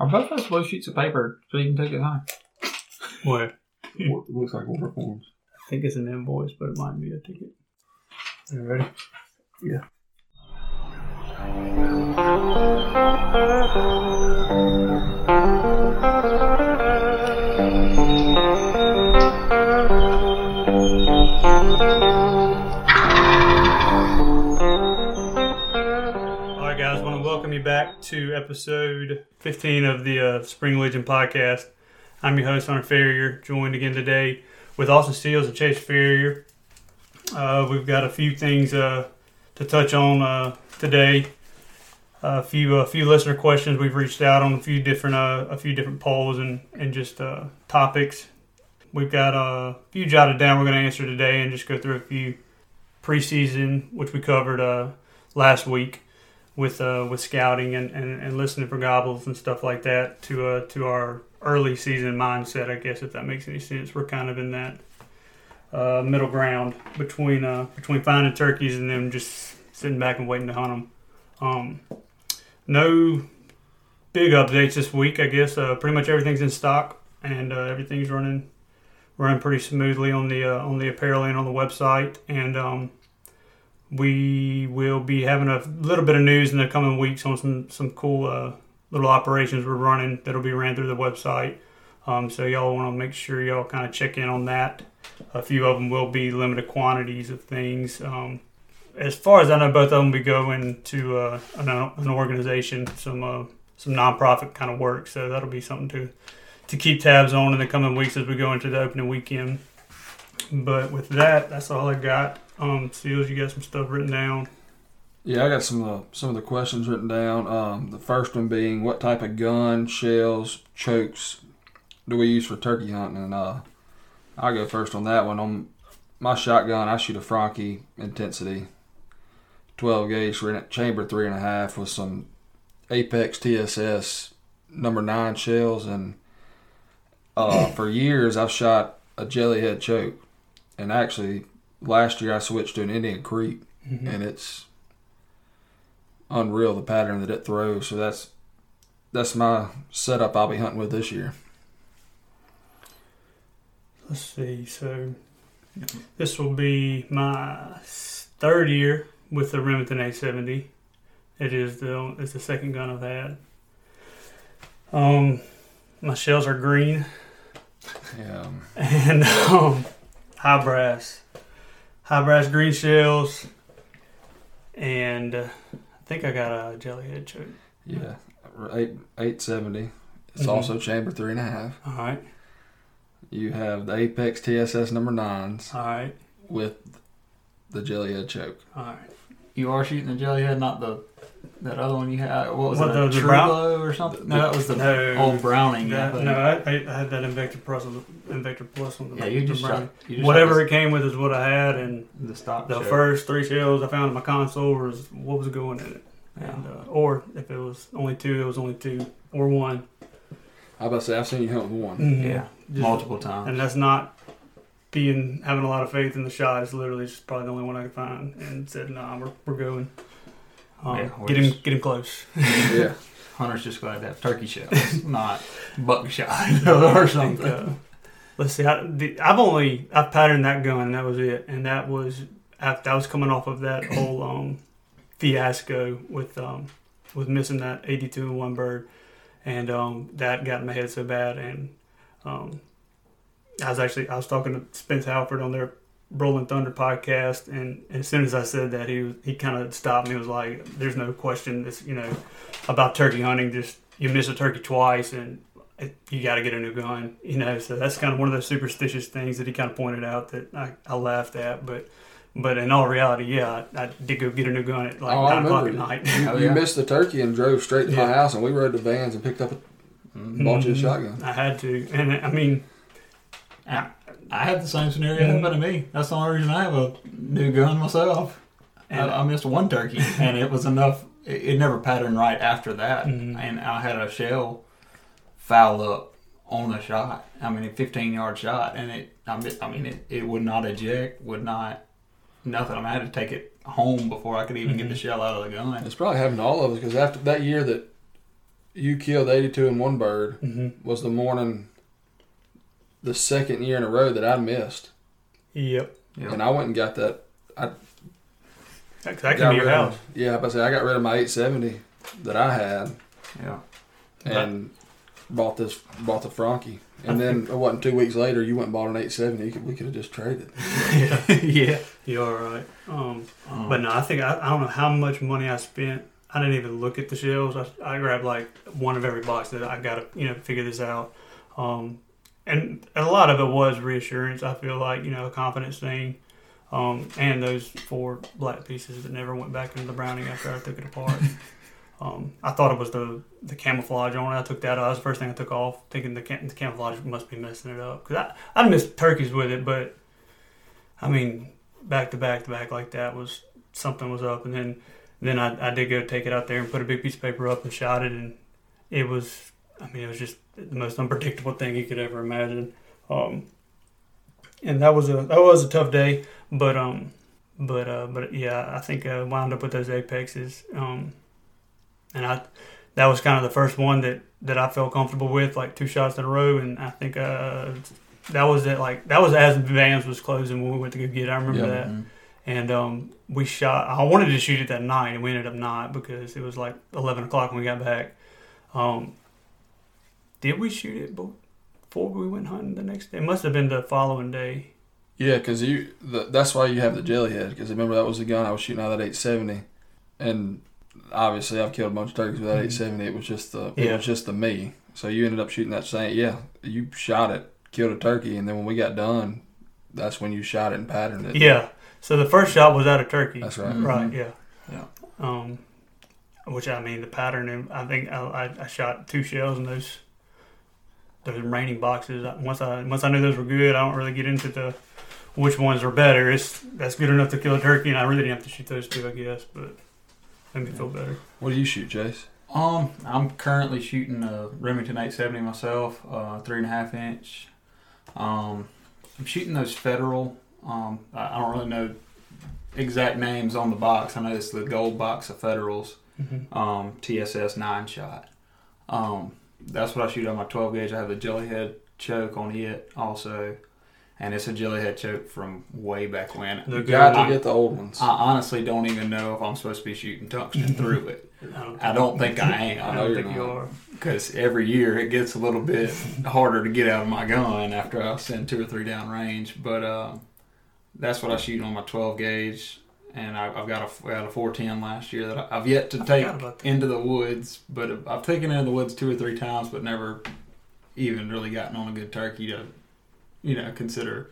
Are both those blue sheets of paper so you can take it home? What? What looks like order forms. I think it's an invoice, but it might be a ticket. You ready? Yeah. All you back to episode 15 of the uh, Spring Legion podcast. I'm your host, Hunter Farrior, joined again today with Austin Sills and Chase Farrior. Uh, we've got a few things uh, to touch on uh, today. A few a few listener questions. We've reached out on a few different uh, a few different polls and and just uh, topics. We've got a few jotted down. We're going to answer today and just go through a few preseason, which we covered uh, last week with uh, with scouting and, and, and listening for gobbles and stuff like that to uh, to our early season mindset. I guess if that makes any sense, we're kind of in that uh, middle ground between uh, between finding turkeys and then just sitting back and waiting to hunt them. Um, no big updates this week. I guess uh, pretty much everything's in stock and uh, everything's running running pretty smoothly on the uh, on the apparel and on the website and. Um, we will be having a little bit of news in the coming weeks on some some cool uh, little operations we're running that'll be ran through the website. Um, so y'all want to make sure y'all kind of check in on that. A few of them will be limited quantities of things. Um, as far as I know, both of them will be going to uh, an, an organization, some uh, some nonprofit kind of work. So that'll be something to to keep tabs on in the coming weeks as we go into the opening weekend. But with that, that's all I got. Um, Sills, you got some stuff written down. Yeah, I got some of the, some of the questions written down. Um, the first one being, what type of gun, shells, chokes do we use for turkey hunting? And uh, I'll go first on that one. On my shotgun, I shoot a Franchi Intensity 12 gauge chamber three and a half with some Apex TSS number nine shells. And uh, for years, I've shot a jellyhead choke. And actually, last year I switched to an Indian Creek, and it's unreal the pattern that it throws. So that's that's my setup I'll be hunting with this year. Let's see. So this will be my third year with the Remington 870. It is the it's the second gun I've had. Um, my shells are green Yeah, and um, high brass, high brass green shells, and uh, I think I got a jellyhead choke. yeah, eight eight seventy. It's Mhm. also chamber three and a half. All right, You have the Apex TSS number nines all right, with the jellyhead choke. all right. You are shooting the jellyhead, not the that other one you had. What was What, it? the- a the True brown- or something? No, that was the No. old Browning. I That, think. no, I, I, I had that Invector Plus, Invector Plus one. yeah, you the just brown. shot you just Whatever shot it came with is what I had, and the, the stock. the show. first three shells I found in my console was what was going in it. Yeah. And, uh, or if it was only two, it was only two or one. I about to say I've seen you hunt with one. yeah, Just- multiple times. And that's not being having a lot of faith in the shot. It's literally just probably the only one I could find, and said, "Nah, we're, we're going. Um, Yeah, get him, just- get him close." yeah, Hunter's just glad to have turkey shells, not buckshot or something. think, uh, let's see. I, the, I've only I've patterned that gun. And that was it, and that was after I was coming off of that whole um, fiasco with um, with missing that 82 and one bird, and um, that got in my head so bad. And um, I was actually I was talking to Spence Halford on their Rolling Thunder podcast, and as soon as I said that, he was, he kind of stopped me. He was like, "There's no question. This you know about turkey hunting. Just you miss a turkey twice, and it, you got to get a new gun, you know. So that's kind of one of those superstitious things that he kind of pointed out that I, I laughed at, but but in all reality, yeah, I, I did go get a new gun at like Oh, I nine o'clock at night. you, Oh, you yeah. missed the turkey and drove straight to my house, and we rode the vans and picked up a bunch bought you a Mhm. shotgun. I had to, and I mean, I, I had the same scenario happen to me. That's the only reason I have a new gun myself. and I, I missed one turkey, and it was enough. It, it never patterned right after that, Mhm. and I had a shell foul up on the shot. I mean, a 15 yard shot, and it. I mean, I mean, it, it would not eject, would not nothing. I, mean, I had to take it home before I could even get the Mhm. shell out of the gun. It's probably happened to all of us because after that year that you killed 82 in one bird Mm-hmm. was the morning, the second year in a row that I missed, Yep. Yeah. and I went and got that. That, that got can be your rid house. Of, yeah, I say I got rid of my 870 that I had yeah. and bought this bought the Franchi, and then it wasn't two weeks later you went and bought an 870. You could, we could have just traded. yeah. yeah. You are right. Um, Um, but no, I think I, I don't know how much money I spent. I didn't even look at the shells. I, I grabbed like one of every box that I got to you know figure this out. Um, and a lot of it was reassurance. I feel like you know a confidence thing. Um, and those four black pieces that never went back into the browning after I took it apart. um, I thought it was the the camouflage on it. I took that off. That was the first thing I took off, thinking the, cam- the camouflage must be messing it up. Cause I I missed turkeys with it, but I mean back to back to back like that was something was up. And then then I, I did go take it out there and put a big piece of paper up and shot it, and it was I mean it was just the most unpredictable thing you could ever imagine. Um, and that was a that was a tough day, but um, but uh, but yeah, I think I wound up with those apexes. Um, and I that was kind of the first one that that I felt comfortable with, like two shots in a row, and I think uh, that was it. Like that was as Vans was closing when we went to go get. it. I remember Yeah. that, Mhm. and um, we shot. I wanted to shoot it that night, and we ended up not because it was like eleven o'clock when we got back. Um, did we shoot it before we went hunting the next day? It must have been the following day. Yeah, because you the, that's why you have the jellyhead. Because remember that was the gun I was shooting out of that 870, and obviously I've killed a bunch of turkeys with that Mhm. 870. It was just the it was just the me. So you ended up shooting that same. Yeah, you shot it, killed a turkey, and then when we got done, that's when you shot it and patterned it. Yeah. So the first shot was out of turkey. that's right. Mhm. Right. Yeah. Yeah. Um, which I mean, the pattern. I think I, I, I shot two shells in those those remaining boxes. Once I once I knew those were good, I don't really get into the which ones are better. It's that's good enough to kill a turkey, and I really didn't have to shoot those two, I guess. But made me feel better. What do you shoot, Chase? Um, I'm currently shooting a Remington 870 myself, uh, three and a half inch. Um, I'm shooting those Federal. Um, I I don't really know exact names on the box. I know it's the gold box of Federals. Um, TSS nine shot. Um, that's what I shoot on my 12 gauge. I have the jellyhead choke on it also, and it's a jellyhead choke from way back when. The You good got to get the old ones. I honestly don't even know if I'm supposed to be shooting tungsten through it. I don't, I don't think I am. I know don't you're think you are. because every year it gets a little bit harder to get out of my gun after I send two or three down range. But uh, that's what I shoot on my 12 gauge, and I, I've got a, had a 410 last year that I've yet to I take forgot about that. into the woods. But I've taken it into the woods two or three times, but never even really gotten on a good turkey to, you know, consider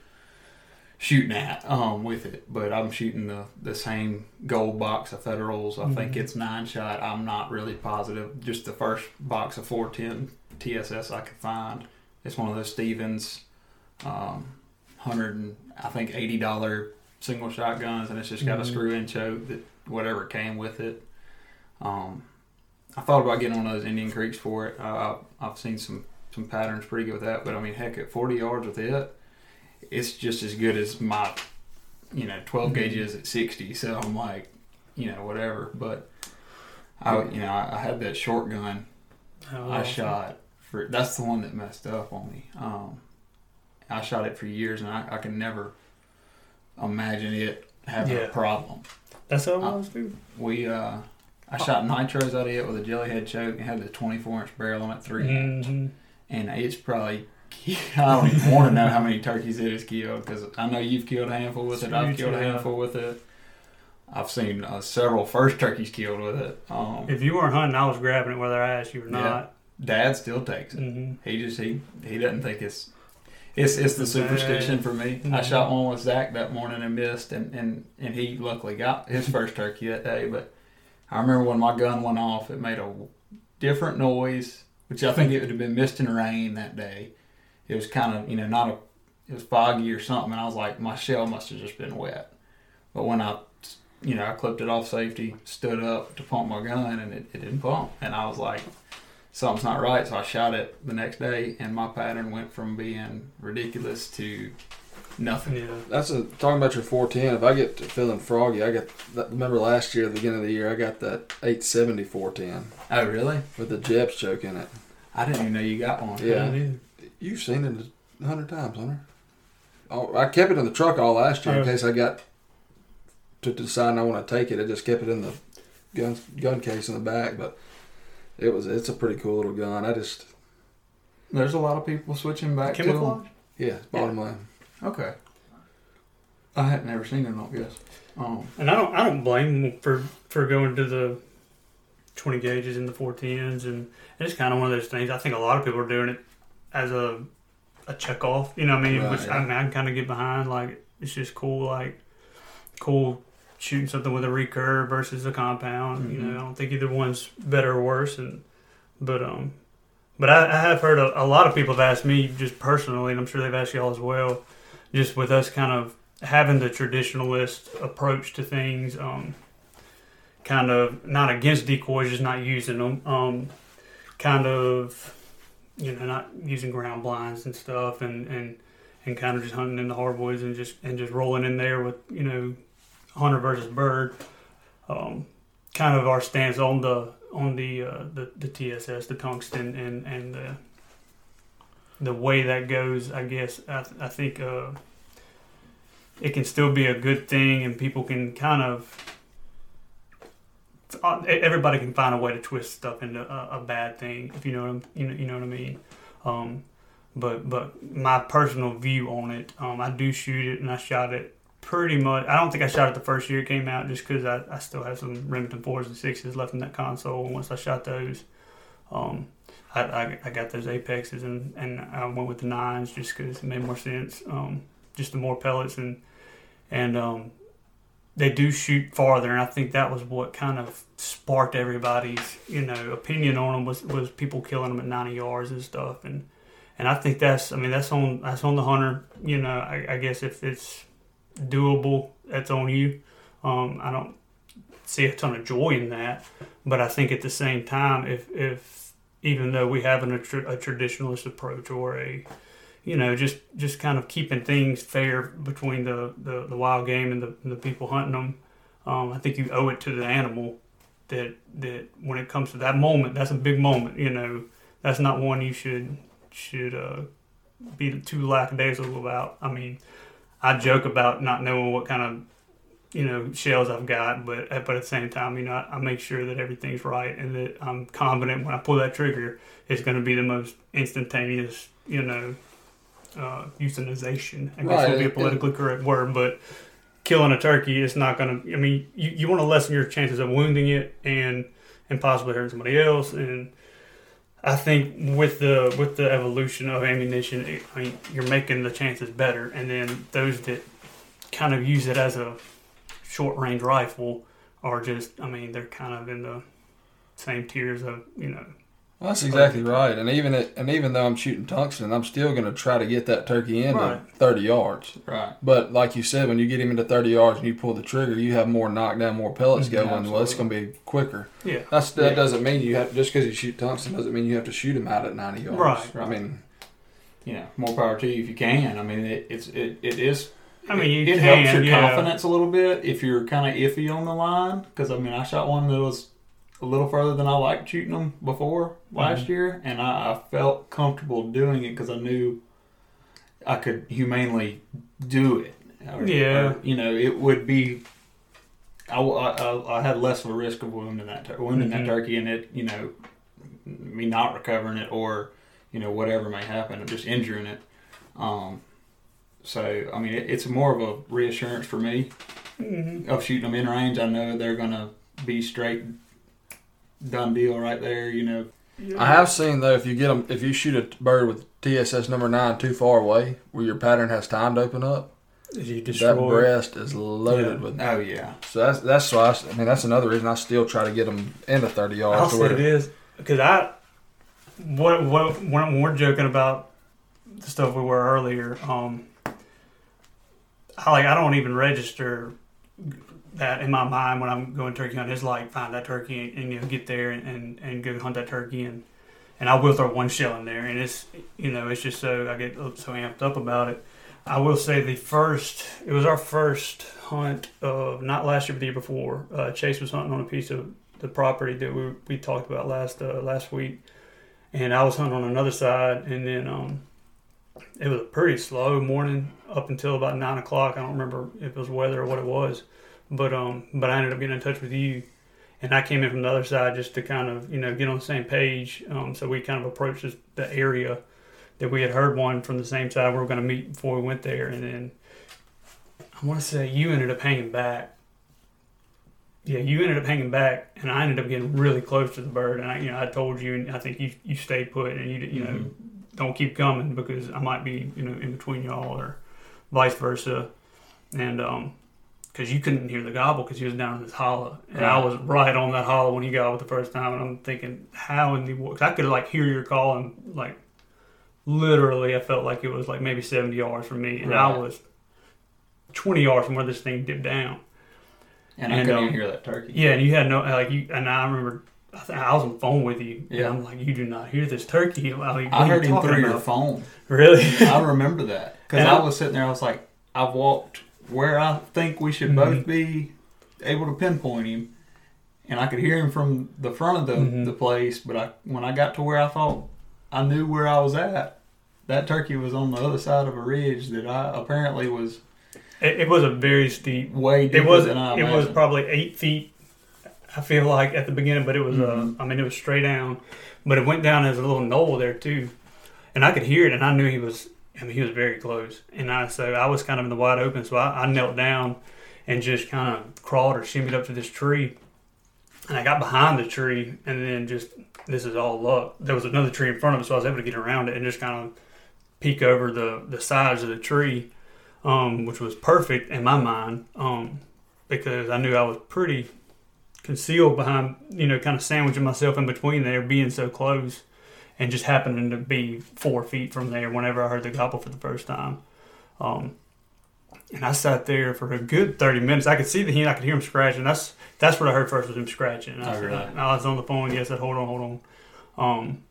shooting at um, with it. But I'm shooting the, the same gold box of Federals. I think Mhm. it's nine shot. I'm not really positive. Just the first box of 410 TSS I could find. It's one of those Stevens, um, hundred and I think eighty dollar single shotguns, and it's just got Mhm. a screw in choke that whatever came with it. Um, I thought about getting one of those Indian Creeks for it. Uh, I've seen some some patterns pretty good with that, but I mean, heck, at forty yards with it, it's just as good as my, you know, 12 gauge is at sixty. So I'm like, you know, whatever. But I, you know, I, I had that short gun Oh, I shot for. That's the one that messed up on me. Um, I shot it for years, and I, I can never imagine it having Yeah. a problem. That's how it Uh, was, too. We, uh, I shot nitros out of it with a jellyhead choke and had the 24 inch barrel on it, 3 Mhm. and it's probably. I don't even want to know how many turkeys it has killed because I know you've killed a handful with it. I've Huge, killed a yeah. handful with it. I've seen uh, several first turkeys killed with it. Um, If you weren't hunting, I was grabbing it whether I asked you or Yeah. not. Dad still takes it. hmm He just he he doesn't think it's it's it's the superstition for me. I Mhm. shot one with Zach that morning and missed, and and and he luckily got his first turkey that day. But I remember when my gun went off, it made a different noise, which I think it would have been mist and rain that day. It was kind of you know not a it was foggy or something, and I was like my shell must have just been wet. But when I you know I clipped it off safety, stood up to pump my gun, and it, it didn't pump, and I was like something's not right. So I shot it the next day, and my pattern went from being ridiculous to nothing. Yeah. That's a talking about your 410. If I get to feeling froggy, I get that. Remember last year at the beginning of the year, I got that 870 410 Oh, really? with the Jebs choke in it. I didn't even know you got one. Yeah. You've seen it a hundred times, Hunter. Oh, I kept it in the truck all last year in Oh. case I got to decide I want to take it. I just kept it in the gun gun case in the back, but it was it's a pretty cool little gun. I just There's a lot of people switching back to Camouflage? uh, yeah, bottom line. Okay. I had never seen them, I guess. Um, And I don't I don't blame them for for going to the twenty gauges and the four tens and it's kind of one of those things. I think a lot of people are doing it as a a check off. You know what I mean? Right, Which I, mean, I can kind of get behind. Like it's just cool. Like cool shooting something with a recurve versus a compound. You Mhm. know, I don't think either one's better or worse. And but um. But I, I have heard a, a lot of people have asked me just personally, and I'm sure they've asked y'all as well, just with us kind of having the traditionalist approach to things, um, kind of not against decoys, just not using them, um, kind of, you know, not using ground blinds and stuff, and and and kind of just hunting in the hardwoods and just and just rolling in there with you know, hunter versus bird. Um, kind of our stance on the on the uh, the, the TSS, the tungsten, and and the the way that goes. I guess I, I think. Uh, it can still be a good thing and people can kind of uh, everybody can find a way to twist stuff into a, a bad thing if you know what I'm, you know you know what I mean um, but but my personal view on it um, I do shoot it and I shot it pretty much I don't think I shot it the first year it came out just because I, I still have some Remington 4s and 6s left in that console and once I shot those um, I, I, I got those apexes and, and I went with the nines just because it made more sense um, just the more pellets and and um, they do shoot farther and I think that was what kind of sparked everybody's you know opinion on them was, was people killing them at 90 yards and stuff and and I think that's I mean that's on that's on the hunter you know I, I guess if it's doable that's on you um, I don't see a ton of joy in that but I think at the same time if if even though we have an, a, tra- a traditionalist approach or a you know, just just kind of keeping things fair between the, the, the wild game and the, and the people hunting them. Um, I think you owe it to the animal that that when it comes to that moment, that's a big moment. You know, that's not one you should should uh, be too lackadaisical about. I mean, I joke about not knowing what kind of you know shells I've got, but but at the same time, you know, I, I make sure that everything's right and that I'm confident when I pull that trigger, it's going to be the most instantaneous, you know, uh, euthanization. I guess Right, would be a and- politically correct word, but killing a turkey is not going to. I mean, you, you want to lessen your chances of wounding it and and possibly hurting somebody else. And I think with the with the evolution of ammunition, it, I mean, you're making the chances better. And then those that kind of use it as a short range rifle are just. I mean, they're kind of in the same tiers of you know. Well, that's exactly right. And even it, and even though I'm shooting tungsten, I'm still going to try to get that turkey into Right. 30 yards. right. But like you said, when you get him into 30 yards and you pull the trigger, you have more knockdown, more pellets Mhm, going. Well, it's going to be quicker. Yeah. That's that Yeah. doesn't mean you have just because you shoot tungsten doesn't mean you have to shoot him out at 90 yards. Right, I mean, You know, more power to you if you can. I mean, it, it's it, it is. I mean, you it, it can, helps your yeah. confidence a little bit if you're kind of iffy on the line. Because I mean, I shot one that was a little further than I liked shooting them before last Mm-hmm. year, and I, I felt comfortable doing it because I knew I could humanely do it. Or- Yeah. or, you know, it would be. I, I, I had less of a risk of wounding that tur- wounding Mhm. that turkey and it, you know, me not recovering it or you know whatever may happen, or just injuring it. Um, so I mean, it, it's more of a reassurance for me hmm of shooting them in range. I know they're gonna be straight, done deal right there. You know, I have seen though if you get them if you shoot a bird with TSS number nine too far away where your pattern has time to open up, You that breast is loaded Yeah. with. oh yeah, So that's that's why I mean that's another reason I still try to get them into 30 yards. I'll say where- it is because I what what when, when we're joking about the stuff we were earlier. Um, I like I don't even register that in my mind when I'm going turkey hunting. It's like find that turkey and, and you know get there and, and, and go hunt that turkey and and I will throw one shell in there and it's you know it's just so I get so amped up about it. I will say the first, it was our first hunt of not last year, but the year before. Uh, Chase was hunting on a piece of the property that we we talked about last uh, last week, and I was hunting on another side, and then um, it was a pretty slow morning up until about nine o'clock. I don't remember if it was weather or what it was, but um, but I ended up getting in touch with you, and I came in from the other side just to kind of you know get on the same page. Um, so we kind of approached this, the area that we had heard one from the same side we were going to meet before we went there, and then I want to say you ended up hanging back. Yeah, you ended up hanging back, and I ended up getting really close to the bird. And I, you know, I told you, and I think you you stayed put, and you you know Mhm. don't keep coming because I might be you know in between y'all or vice versa, and um because you couldn't hear the gobble because he was down in this hollow, and I was right on that hollow when he gobbled the first time, and I'm thinking how in the world? I could like hear your call and like literally I felt like it was like maybe 70 yards from me, and I was 20 yards from where this thing dipped down. And, I And, couldn't um, hear that turkey. Yeah, and you had no like you, and I remember. I, I was on the phone with you. and Yeah. I'm like, you do not hear this turkey. Like, I heard him through your phone. Really? I remember that because I I- was sitting there. I was like, I've walked where I think we should Mhm. both be able to pinpoint him, and I could hear him from the front of the, Mhm. the place. But I, when I got to where I thought I knew where I was at, that turkey was on the other side of a ridge that I apparently was It, it was a very steep. way deeper It was. than I It was probably eight feet. I feel like at the beginning, but it was. Uh, I mean, it was straight down, but it went down as a little knoll there too, and I could hear it, and I knew he was. I mean, he was very close, and I so I was kind of in the wide open, so I, I knelt down and just kind of crawled or shimmied up to this tree, and I got behind the tree, and then just this is all luck. There was another tree in front of us, so I was able to get around it and just kind of peek over the the sides of the tree, um, which was perfect in my mind, um, because I knew I was pretty concealed behind, you know, kind of sandwiching myself in between there, being so close, and just happening to be four feet from there whenever I heard the gobble for the first time. Um, and I sat there for a good thirty minutes. I could see the hen, I could hear him scratching. That's that's what I heard first was him scratching. And I, Oh, really? I was on the phone. Yes, I said, hold on, hold on. Um,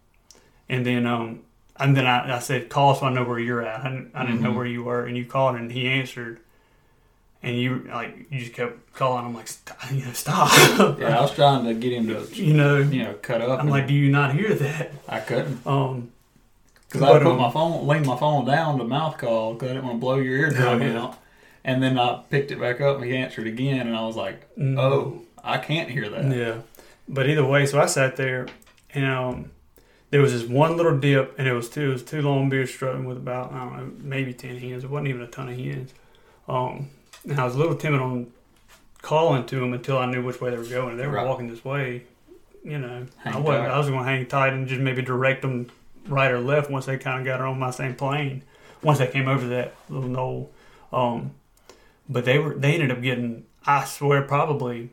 and then um, and then I, I said, call so I know where you're at. I didn't, I didn't know Mhm. where you were, and you called, and he answered, and you like you just kept calling. I'm like, stop, you know, stop. yeah, I was trying to get him to you know, you know cut up. I'm like, do you not hear that? I couldn't Um, because I put um, my phone, leaned my phone down to mouth call because I didn't want to blow your eardrum Oh, yeah. out. And then I picked it back up and he answered again, and I was like, mm, "Oh, I can't hear that." Yeah. But either way, so I sat there and um, there was this one little dip and it was two it was two long beards strutting with about, I don't know, maybe ten hens. It wasn't even a ton of hens. Um, and I was a little timid on calling to them until I knew which way they were going. They were Right. walking this way, you know. I wasn't tight. I was gonna hang tight and just maybe direct them right or left once they kind of got on my same plane. Once they came over that little knoll. Um, but they were they ended up getting I swear probably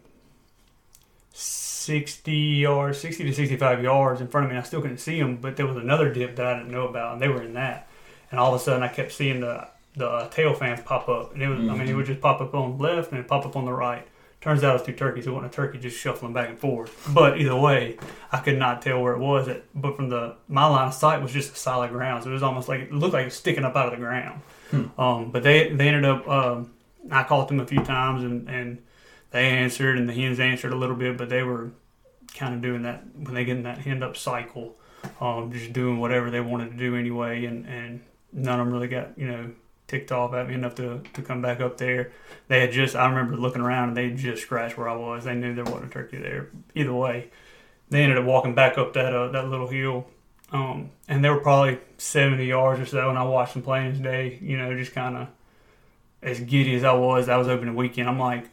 60 yards, 60 to 65 yards in front of me. I still couldn't see them, but there was another dip that I didn't know about, and they were in that. And all of a sudden, I kept seeing the the uh, tail fans pop up, and it was I mean it would just pop up on the left and pop up on the right. Turns out it was two turkeys. It wasn't a turkey just shuffling back and forth. But either way, I could not tell where it was. At, but from the my line of sight was just a solid ground, so it was almost like it looked like it was sticking up out of the ground. Um, but they they ended up. Um, I called them a few times and and they answered and the hens answered a little bit, but they were kind of doing that when they get in that hen up cycle, um, just doing whatever they wanted to do anyway, and and none of them really got you know ticked off at me enough to to come back up there. They had just I remember looking around and they just scratched where I was. They knew there wasn't a turkey there. Either way, they ended up walking back up that uh, that little hill. Um, and they were probably 70 yards or so, and I watched them playing today, you know, just kind of as giddy as I was. I was open opening weekend. I'm like,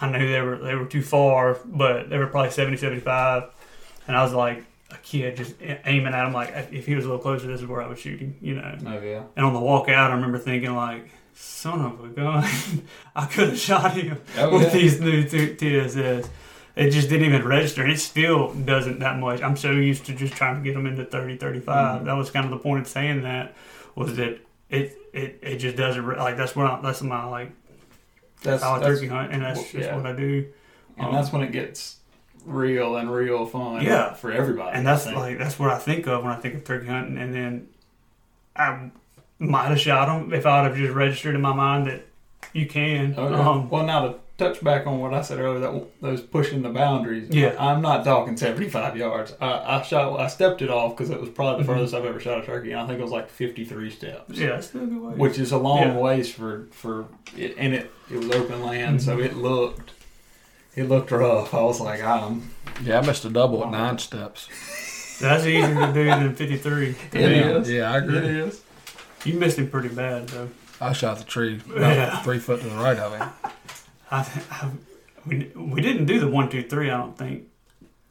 I knew they were they were too far, but they were probably 70, 75. And I was like a kid just aiming at him like, if he was a little closer, this is where I would shoot him, you know. Oh yeah. And on the walk out, I remember thinking like, son of a gun, I could have shot him Oh with yeah. these new t- TSS. It just didn't even register. And it still doesn't that much. I'm so used to just trying to get them into 30, 35. Mhm. That was kind of the point of saying that was that it it, it just doesn't re- like that's what I, that's my like That's, solid that's turkey hunt, and that's just yeah. what I do. and Um, that's when it gets real and real fun. Yeah. for everybody. and that's like that's what I think of when I think of turkey hunting. And then I might have shot him if I'd have just registered in my mind that you can. Oh, yeah. Um, well, now to touch back on what I said earlier, that those pushing the boundaries. Yeah. I'm not talking 75 yards. I, I shot, I stepped it off because it was probably the Mhm. furthest I've ever shot a turkey, and I think it was like 53 steps. yeah, that's still a good way. which is a long Yeah. ways for for it, and it it was open land, so Mhm. it looked it looked rough. I was like, ah, I'm. Yeah, I missed a double at nine steps. that's easier to do than 53. It yeah, is. Yeah, I agree. It is. You missed him pretty bad, though. I shot the tree about Yeah. three foot to the right of him. I, I, we, we didn't do the one, two, three. I don't think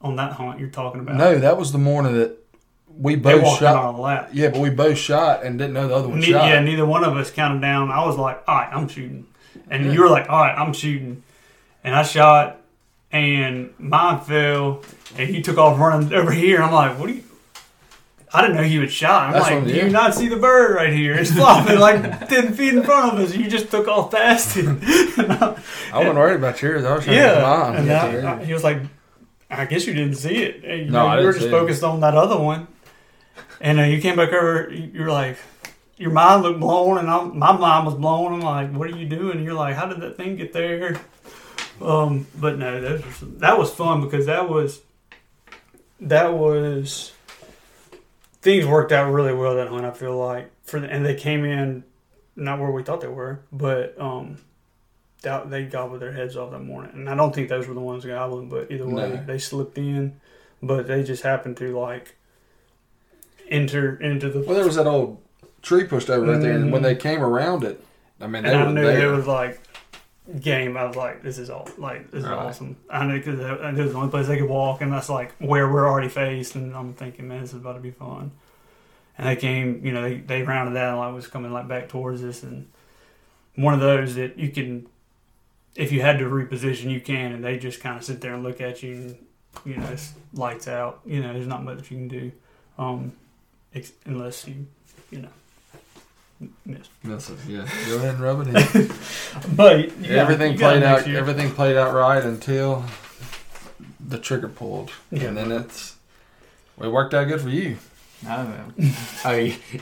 on that hunt you're talking about. No, that was the morning that we both walked in shot. on a lap. Yeah, but we both shot and didn't know the other one Ne- shot. yeah, neither one of us counted down. I was like, all right, I'm shooting. And you were like, all right, I'm shooting. And I shot, and mine fell, and he took off running over here. I'm like, what do you. I didn't know he had shot. I'm That's like, do you not see the bird right here? It's flopping like 10 feet in front of us. You just took off past it. I wasn't worried about yours. I was trying to yeah. mine. And I- I- he was like, I guess you didn't see it. And, You, No, know, I you were just see it. focused on that other one. And uh, you came back over, you're like, your mind looked blown, and I'm, my mind was blown. I'm like, what are you doing? And you're like, how did that thing get there? Um, but no, that was, that was fun because that was that was things worked out really well that hunt. I feel like for the, and they came in not where we thought they were, but um, that, they gobbled their heads off that morning. And I don't think those were the ones gobbling, but either way, No. they slipped in. But they just happened to like enter into the. Well, there was that old tree pushed over right there, and when Mhm. they came around it, I mean, they and I knew there. it was like game. I was like, this is all like this is Right. awesome. I knew because it was the only place they could walk, and that's like where we're already faced. And I'm thinking, man, this is about to be fun. And they came, you know, they, they rounded that and like was coming like back towards us, and one of those that you can, if you had to reposition, you can, and they just kind of sit there and look at you, and you know, it's lights out. You know, there's not much you can do, um, ex- unless you, you know, miss. That's it, yeah. Go ahead and rub it in. But you got- everything you got it played out. year. Everything played out right until the trigger pulled, Yeah. and then it's. It worked out good for you. Oh, oh,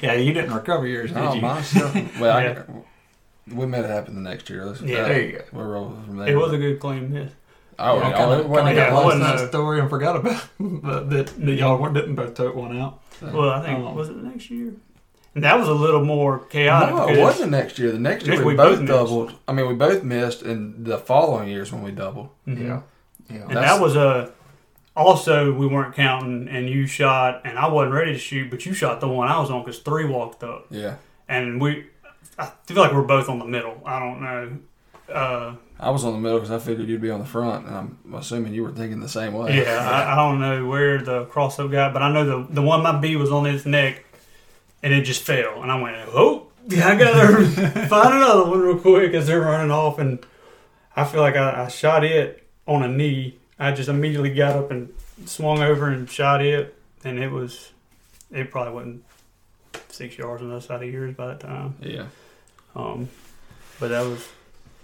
yeah, you didn't recover yours, did Oh, you? my stuff. Well, Yeah. I, we made it happen the next year. Let's, Yeah. that- There you go. We're rolling from there. It was a good claim miss. Oh, Yeah, I yeah, kinda, it wasn't kinda got lost in wasn't that story and forgot about but that, that y'all weren't- didn't both tote one out. Well, I think Oh. was it the next year? And that was a little more chaotic. No, it wasn't next year. The next year we, we both both doubled. I mean, we both missed, and the following years when we doubled. Mhm. Yeah. And That's- that was a. Also, we weren't counting, and you shot, and I wasn't ready to shoot, but you shot the one I was on because three walked up, Yeah, and we. I feel like we're both on the middle. I don't know. Uh, I was on the middle because I figured you'd be on the front, and I'm assuming you were thinking the same way. yeah, I, I don't know where the crossover got, but I know the the one my B was on his neck, and it just fell, and I went, oh, yeah, I gotta find another one real quick as they're running off, and I feel like I, I shot it on a knee. I just immediately got up and swung over and shot it, and it was, it probably wasn't six yards on the other side of yours by that time. yeah. Um, but that was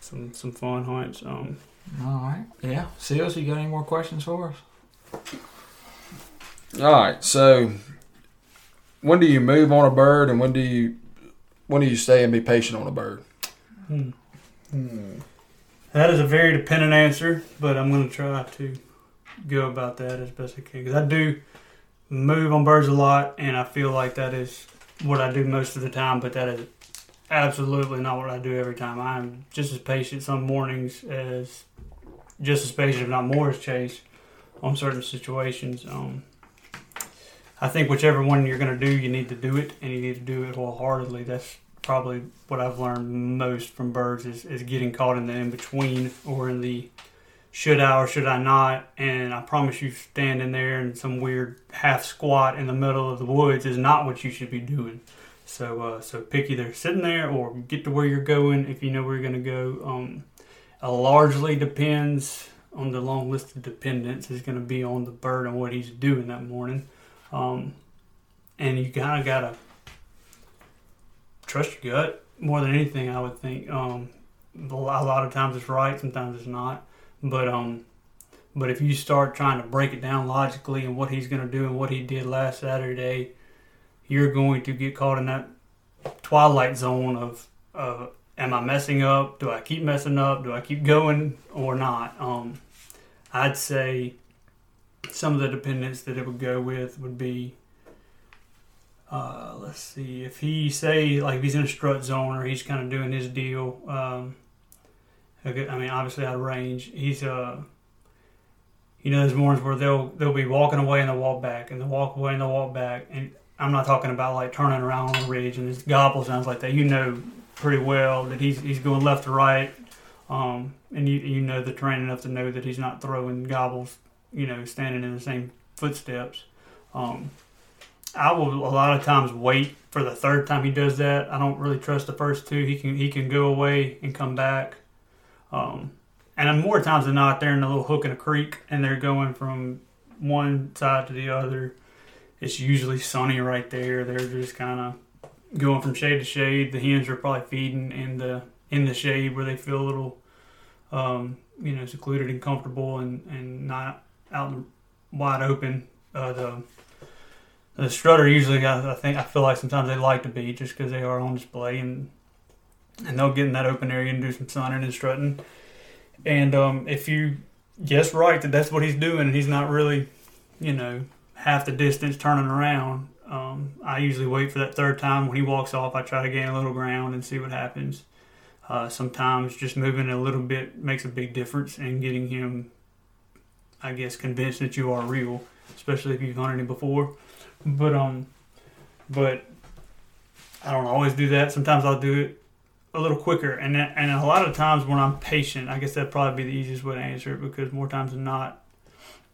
some some fun hunts. Um, All right. Yeah. Sills, you got any more questions for us? All right. So, when do you move on a bird, and when do you when do you stay and be patient on a bird? hmm. Hmm. That is a very dependent answer, but I'm going to try to go about that as best I can because I do move on birds a lot, and I feel like that is what I do most of the time. But that is absolutely not what I do every time. I'm just as patient some mornings as just as patient, if not more, as Chase on certain situations. Um, I think whichever one you're going to do, you need to do it, and you need to do it wholeheartedly. That's probably what I've learned most from birds is, is getting caught in the in between or in the should I or should I not. And I promise you, standing there in some weird half squat in the middle of the woods is not what you should be doing. So, uh, so pick either sitting there or get to where you're going if you know where you're going to go. Um, it largely depends on the long list of dependents is going to be on the bird and what he's doing that morning. Um, and you kind of got to trust your gut more than anything. I would think. Um, a lot of times it's right, sometimes it's not. But um, but if you start trying to break it down logically and what he's going to do and what he did last Saturday, you're going to get caught in that twilight zone of of am I messing up? Do I keep messing up? Do I keep going or not? Um, I'd say some of the dependents that it would go with would be uh, let's see if he say like if he's in a strut zone or he's kind of doing his deal um, okay, I mean obviously out of range he's uh you know there's mornings where they'll they'll be walking away and they'll walk back and they'll walk away and they'll walk back. And I'm not talking about like turning around on the ridge and his gobble sounds like that. You know pretty well that he's he's going left to right um, and you you know the terrain enough to know that he's not throwing gobbles you know standing in the same footsteps um, I will a lot of times wait for the third time he does that. I don't really trust the first two. He can he can go away and come back. Um, and more times than not, they're in a little hook in a creek and they're going from one side to the other. It's usually sunny right there. They're just kind of going from shade to shade. The hens are probably feeding in the in the shade where they feel a little, um, you know, secluded and comfortable and, and not out wide open. Uh, the the strutter usually, I, I think, I feel like sometimes they like to be just because they are on display and and they'll get in that open area and do some sunning and strutting. And um, if you guess right that that's what he's doing and he's not really, you know, half the distance turning around, um, I usually wait for that third time when he walks off. I try to gain a little ground and see what happens. Uh, sometimes just moving a little bit makes a big difference in getting him, I guess, convinced that you are real, especially if you've hunted him before. But um, but I don't always do that. Sometimes I'll do it a little quicker, and that, and a lot of times when I'm patient, I guess that'd probably be the easiest way to answer it because more times than not,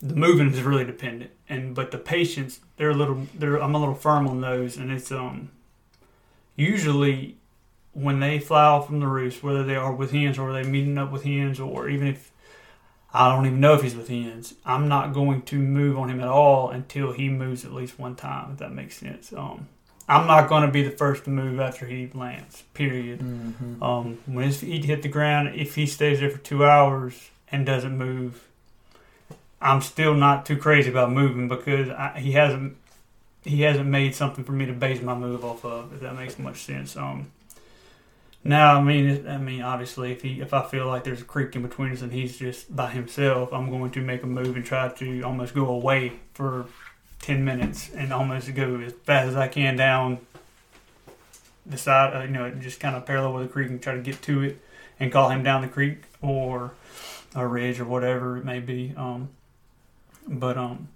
the moving is really dependent, and but the patience, they're a little, they're I'm a little firm on those, and it's um usually when they fly off from the roost, whether they are with hens or they meeting up with hens, or even if I don't even know if he's with hens. I'm not going to move on him at all until he moves at least one time, if that makes sense. Um, I'm not going to be the first to move after he lands, period. Mm-hmm. Um, when his feet hit the ground, if he stays there for two hours and doesn't move, I'm still not too crazy about moving because I, he hasn't he hasn't made something for me to base my move off of. If that makes much sense. Um, now, I mean, I mean, obviously, if he if I feel like there's a creek in between us and he's just by himself, I'm going to make a move and try to almost go away for ten minutes and almost go as fast as I can down the side, uh, you know, just kind of parallel with the creek and try to get to it and call him down the creek or a ridge or whatever it may be. Um, but um,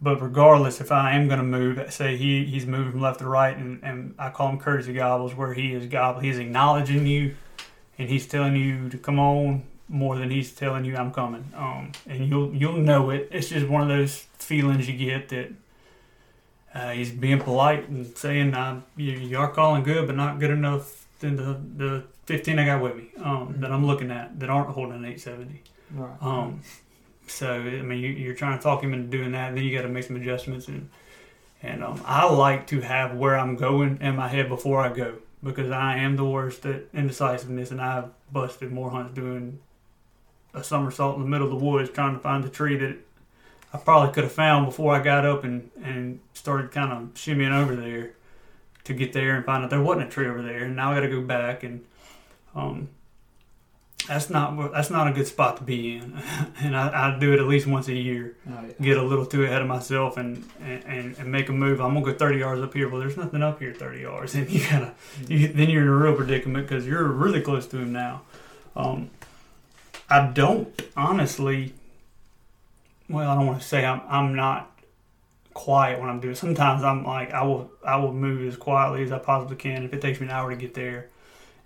but regardless, if I am going to move, say he, he's moving from left to right, and, and I call him courtesy gobbles, where he is gobble, he's acknowledging you, and he's telling you to come on more than he's telling you I'm coming. Um, and you'll you'll know it. It's just one of those feelings you get that uh, he's being polite and saying uh, you, you are calling good, but not good enough than the the 15 I got with me um, that I'm looking at that aren't holding an 870. Right. Um, so I mean, you, are trying to talk him into doing that, and then you got to make some adjustments. And and um, I like to have where I'm going in my head before I go because I am the worst at indecisiveness, and I've busted more hunts doing a somersault in the middle of the woods trying to find the tree that I probably could have found before I got up and and started kind of shimmying over there to get there and find out there wasn't a tree over there, and now I got to go back and um, that's not that's not a good spot to be in, and I, I do it at least once a year. Oh, yeah. Get a little too ahead of myself and, and, and make a move. I'm gonna go 30 yards up here. Well, there's nothing up here 30 yards, and you gotta you, then you're in a real predicament because you're really close to him now. Um, I don't honestly. Well, I don't want to say I'm I'm not quiet when I'm doing. Sometimes I'm like I will I will move as quietly as I possibly can if it takes me an hour to get there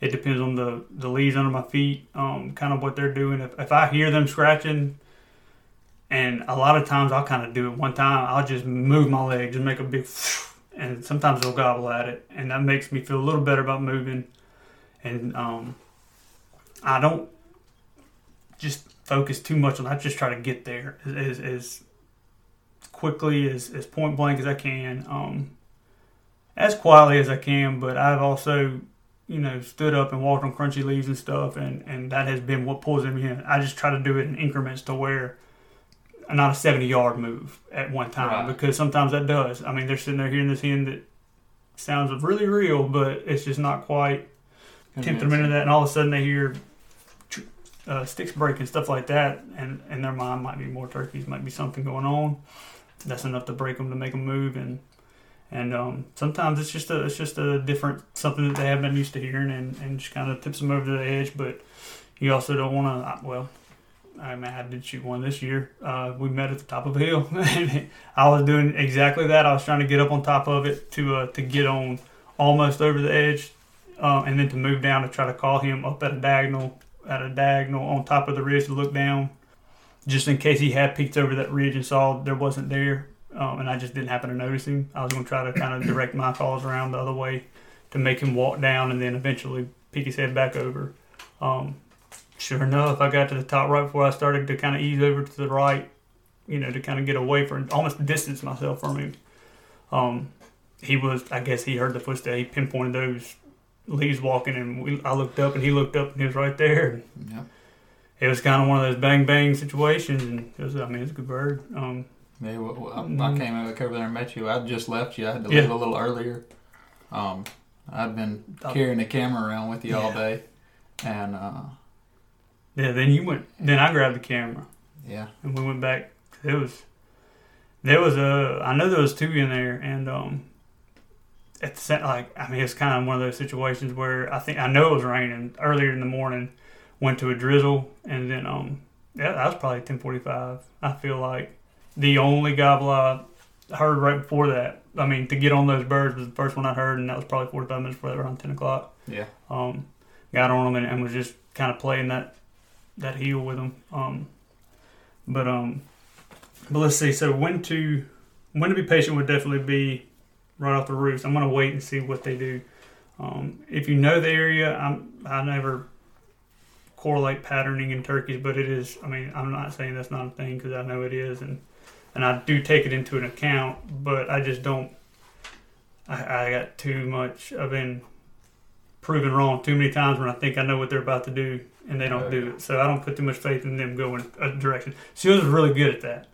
it depends on the the leaves under my feet, um, kind of what they're doing. If, if I hear them scratching, and a lot of times I'll kind of do it one time. I'll just move my leg, just make a big, and sometimes they'll gobble at it, and that makes me feel a little better about moving. And um, I don't just focus too much on. I just try to get there as, as quickly as, as point blank as I can, um, as quietly as I can. But I've also you know, stood up and walked on crunchy leaves and stuff, and, and that has been what pulls them in. I just try to do it in increments to where not a 70 yard move at one time right. because sometimes that does. I mean, they're sitting there hearing this hen that sounds really real, but it's just not quite tempt them into that, and all of a sudden they hear uh, sticks breaking, stuff like that, and in their mind might be more turkeys, might be something going on. That's enough to break them to make them move, and and um, sometimes it's just a it's just a different something that they haven't been used to hearing, and, and just kind of tips them over the edge. But you also don't want to. Well, I mean, I did shoot one this year. Uh, we met at the top of a hill, and I was doing exactly that. I was trying to get up on top of it to uh, to get on almost over the edge, uh, and then to move down to try to call him up at a diagonal at a diagonal on top of the ridge to look down, just in case he had peeked over that ridge and saw there wasn't there, um, and I just didn't happen to notice him. I was going to try to kind of direct my calls around the other way to make him walk down, and then eventually peek his head back over. Um, sure enough, I got to the top right before I started to kind of ease over to the right, you know, to kind of get away from almost distance myself from him. Um, he was, I guess, he heard the footsteps. He pinpointed those leaves walking, and we, I looked up, and he looked up, and he was right there. Yep. It was kind of one of those bang bang situations, and it was, I mean, it's a good bird. Um, Yeah, well, well, I, I Mhm. came over there and met you. I just left you. I had to Yeah. leave a little earlier. Um, I'd been Oh. carrying the camera around with you all day, and uh, yeah, then you went, then I grabbed the camera, yeah, and we went back. It was, there was a, I know there was two in there, and um, at the like, I mean, it's kind of one of those situations where I think I know it was raining earlier in the morning. Went to a drizzle, and then um, yeah, that was probably ten forty five. I feel like the only gobble I heard right before that. I mean, to get on those birds was the first one I heard, and that was probably forty five minutes before that, around ten o'clock. yeah. um, got on them and, and was just kind of playing that that heel with them. Um, but um, but let's see. So when to when to be patient would definitely be right off the roost. I'm gonna wait and see what they do. Um, if you know the area, I'm I never correlate patterning in turkeys, but it is. I mean, I'm not saying that's not a thing because I know it is, and and I do take it into an account, but I just don't. I, I got too much. I've been proven wrong too many times when I think I know what they're about to do and they don't do it. So I don't put too much faith in them going a direction. Sills is really good at that.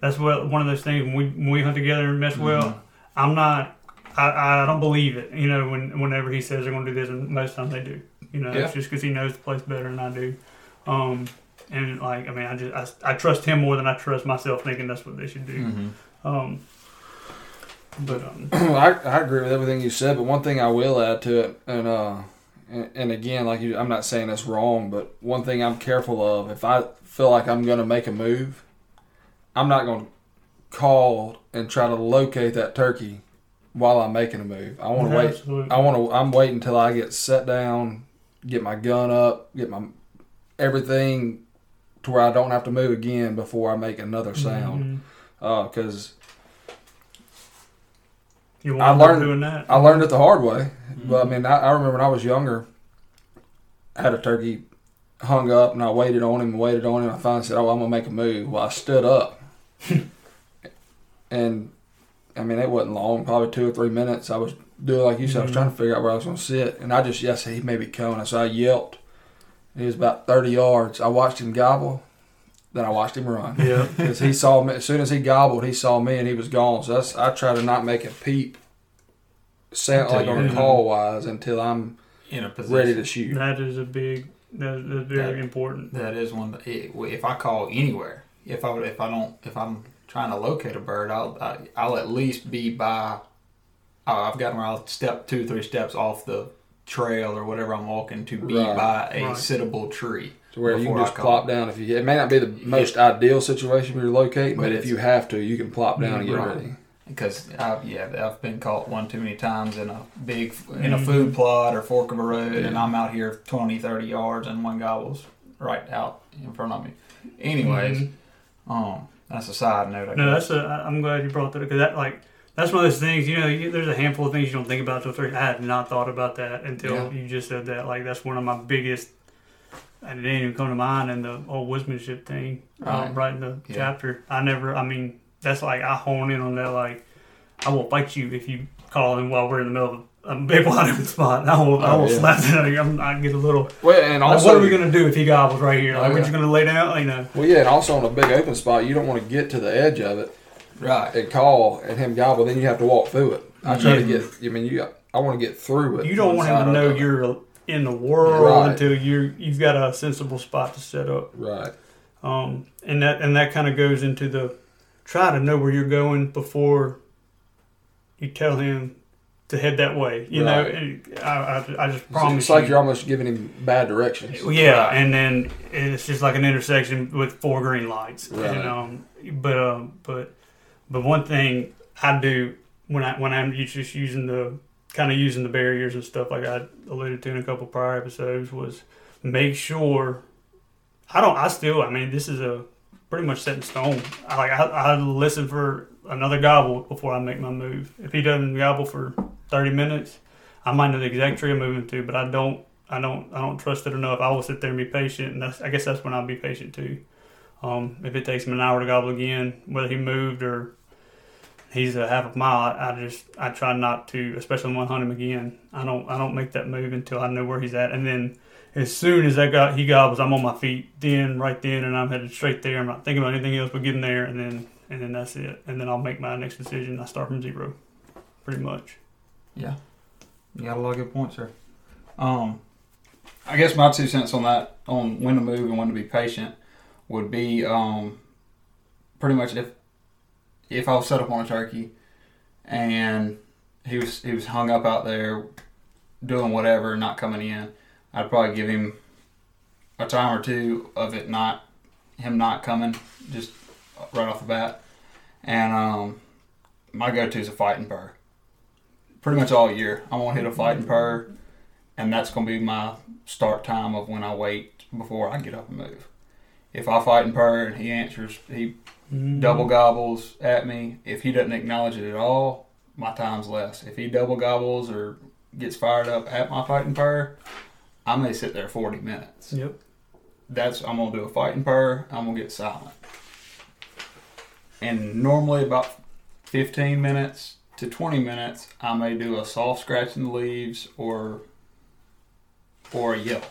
That's what one of those things when we when we hunt together and mess well. Mhm. I'm not. I, I don't believe it. You know, when whenever he says they're going to do this, and most times they do. You know, Yeah. it's just because he knows the place better than I do. Um, and like, I mean, I just I, I trust him more than I trust myself, thinking that's what they should do. Mm-hmm. Um, but um, I, I agree with everything you said, but one thing I will add to it, and uh, and, and again, like you, I'm not saying that's wrong, but one thing I'm careful of, if I feel like I'm going to make a move, I'm not going to call and try to locate that turkey while I'm making a move. I want to wait. absolutely. I want to. I'm waiting until I get set down, get my gun up, get my everything to where I don't have to move again before I make another sound. Because You I learned- doing that? I learned it the hard way. Mm-hmm. But I mean, I, I remember when I was younger, I had a turkey hung up, and I waited on him and waited on him. I finally said, "Oh, I'm gonna make a move." Well, I stood up, and I mean, it wasn't long, probably two or three minutes. I was doing like you said, I was Mhm. trying to figure out where I was gonna sit, and I just yes, he may be coming. So I yelped. He was about thirty yards. I watched him gobble, then I watched him run. Yeah. Because he saw me as soon as he gobbled, he saw me and he was gone. So that's I try to not make a peep, sound Until like on a call wise until I'm In a position. ready to shoot. That is a big. That, that's very That- important. That is one. That, if I call anywhere, if I if I don't, if I'm trying to locate a bird, I'll I, I'll at least be by. Uh, I've gotten where I'll step two, three steps off the trail or whatever I'm walking to be Right, by a right. sittable tree. To where you can just plop down if you. It may not be the most ideal situation where you're locating, But but if you have to, you can plop down and get Right. ready. Because I've, yeah, I've been caught one too many times in a big in a Mhm. food plot or fork of a road, and I'm out here 20, 30 yards, and one gobbles right out in front of me. Anyways, Mhm. um, that's a side note. I No, guess. that's a. I- I'm glad you brought that because that like that's one of those things. You know, you, there's a handful of things you don't think about until. I had not thought about that until Yeah. you just said that. Like that's one of my biggest. And it didn't even come to mind in the old woodsmanship thing, right, Right. right in the Yeah. chapter. I never. I mean, that's like I hone in on that. Like, I will fight you if you call in while we're in the middle of a big open spot. I will. I Oh, will yeah. slap it. out of you. I'm, I get a little. Well, and Like, also, what are we gonna do if he gobbles right here? Like, Oh, we're yeah. just gonna lay down. You know. well, yeah, and also on a big open spot, you don't want to get to the edge of it right. and call and him gobble. Then you have to walk through it. I try to get. I mean, you. I want to get through it. You don't want him to know you're in the world Right. until you're you've got a sensible spot to set up. right. Um, and that and that kind of goes into the try to know where you're going before you tell him to head that way. You know, Right. and I, I, I just promise it's like you. you're almost giving him bad directions. Yeah, and then it's just like an intersection with four green lights. Right. And, um, but um, but but one thing I do when I when I'm just using the kind of using the barriers and stuff like I alluded to in a couple prior episodes was make sure I don't I still I mean this is a pretty much set in stone. I like I, I listen for another gobble before I make my move. If he doesn't gobble for thirty minutes, I might know the exact tree I'm moving to, but I don't I don't I don't trust it enough. I will sit there and be patient, and I guess that's when I'll be patient too. Um, if it takes him an hour to gobble again, whether he moved or he's a half a mile, I, I just I try not to, especially when I hunt him again. I don't I don't make that move until I know where he's at, and then as soon as I got he gobbles, I'm on my feet then right then, and I'm headed straight there. I'm not thinking about anything else but getting there, and then and then that's it, and then I'll make my next decision. I start from zero, pretty much. Yeah, you got a lot of good points there. Um, I guess my two cents on that, on when to move and when to be patient, would be um, pretty much if if I was set up on a turkey and he was he was hung up out there doing whatever, not coming in, I'd probably give him a time or two of it not him not coming, just right off the bat. And um, my go-to is a fighting purr pretty much all year. I'm gonna hit a fighting purr, and that's gonna be my start time of when I wait before I get up and move. If I fight and purr and he answers, he Mm-hmm. double gobbles at me. If he doesn't acknowledge it at all, my time's less. If he double gobbles or gets fired up at my fighting purr, I may sit there 40 minutes. Yep. That's I'm gonna do a fighting purr. I'm gonna get silent, and normally about 15 minutes to 20 minutes, I may do a soft scratch in the leaves or or a yelp,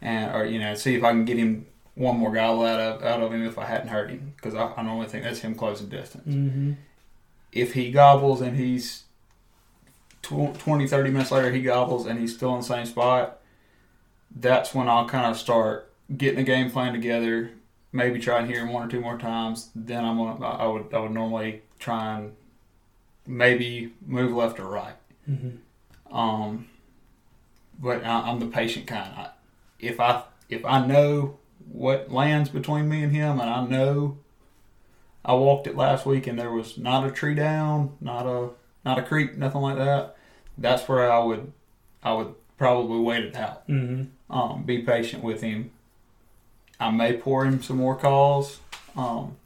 and or you know see if I can get him one more gobble out of out of him if I hadn't hurt him because I, I normally think that's him closing distance. Mm-hmm. If he gobbles and he's tw- 20, 30 minutes later he gobbles and he's still in the same spot, that's when I'll kind of start getting a game plan together. Maybe try and hear him one or two more times. Then I'm gonna I would I would normally try and maybe move left or right. Mm-hmm. Um, but I, I'm the patient kind. I, if I if I know what lands between me and him, and I know I walked it last week and there was not a tree down, not a not a creek, nothing like that. That's where I would I would probably wait it out. Mm-hmm. Um, be patient with him. I may pour him some more calls. Um,